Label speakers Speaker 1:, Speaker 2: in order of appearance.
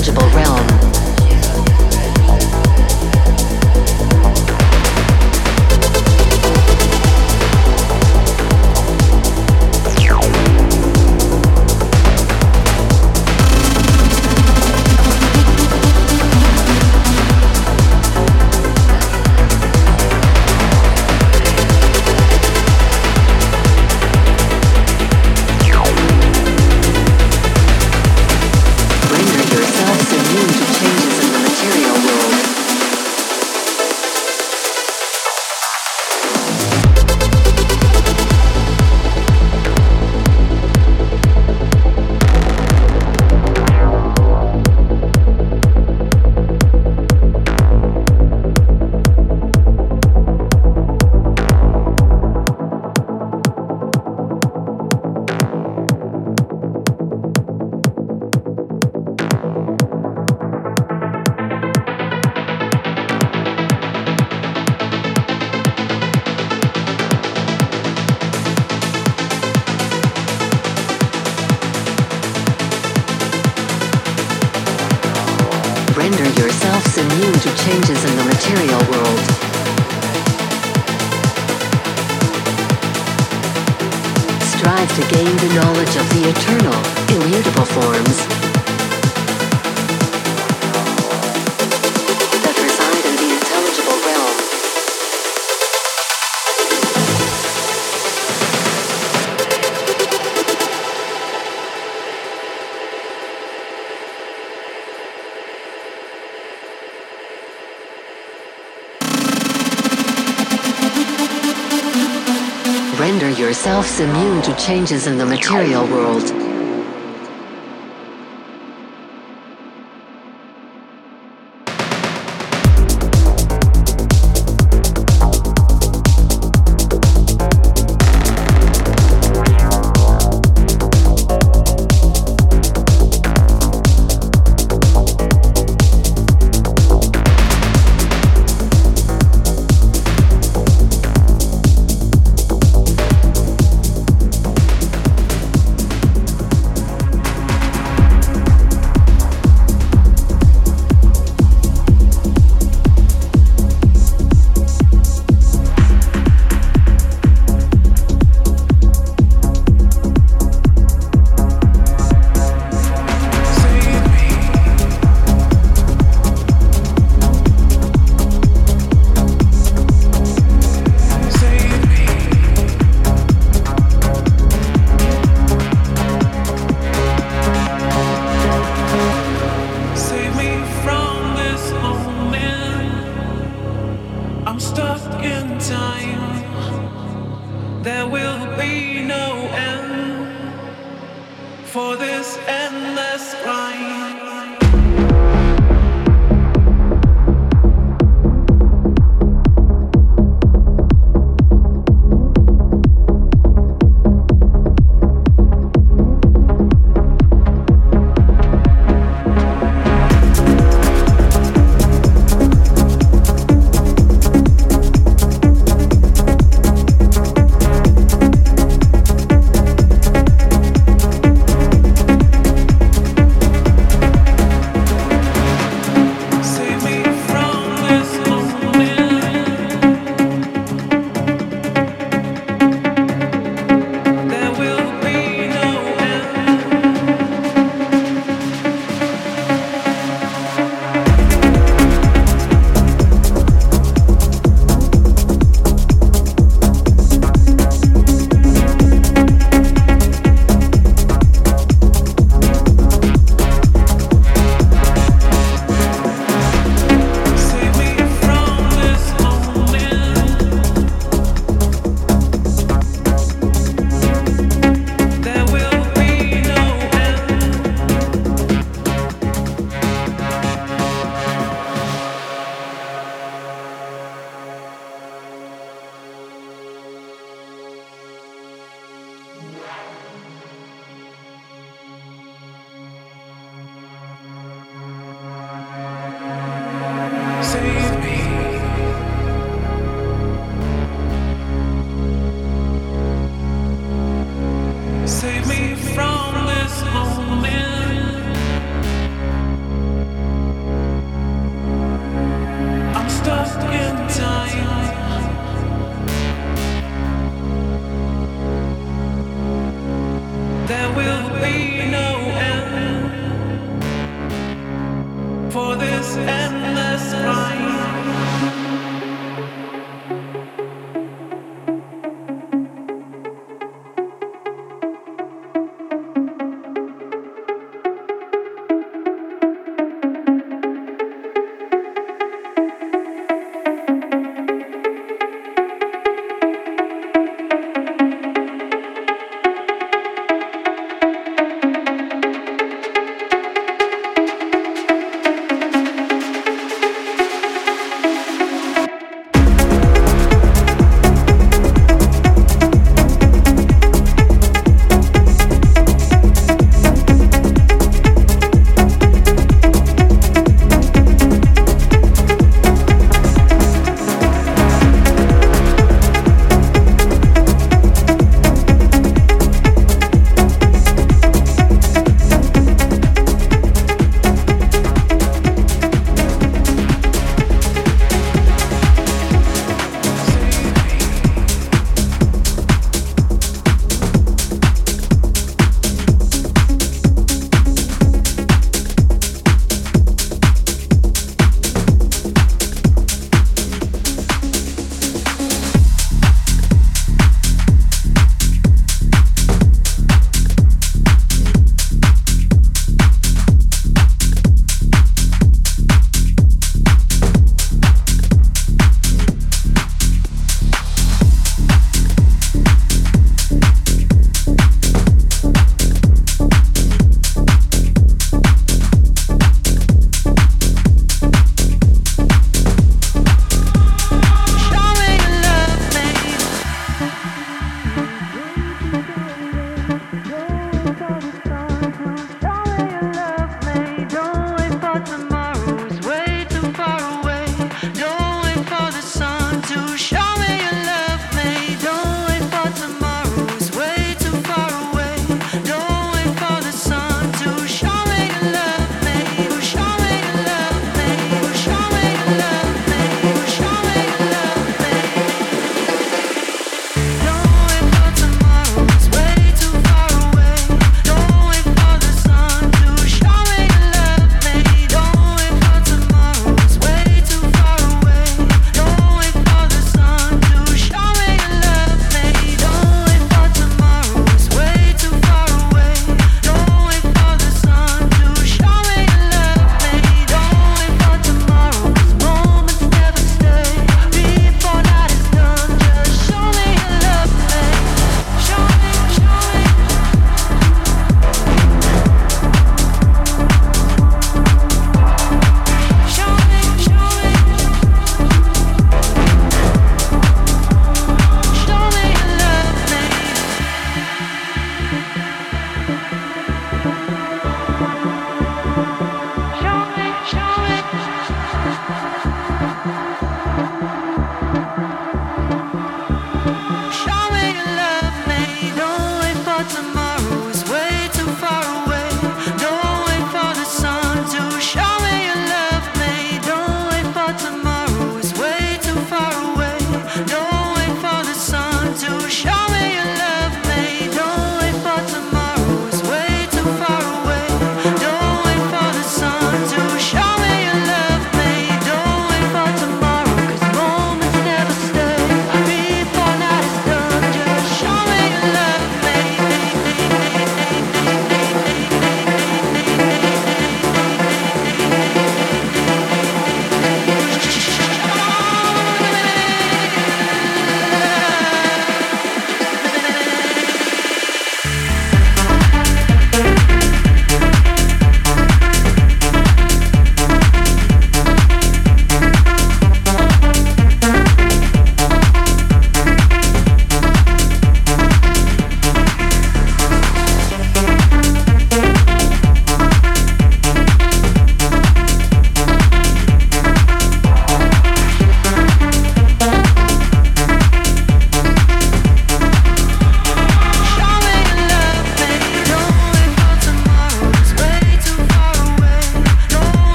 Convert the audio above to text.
Speaker 1: intangible realm. Immune to changes in the material world.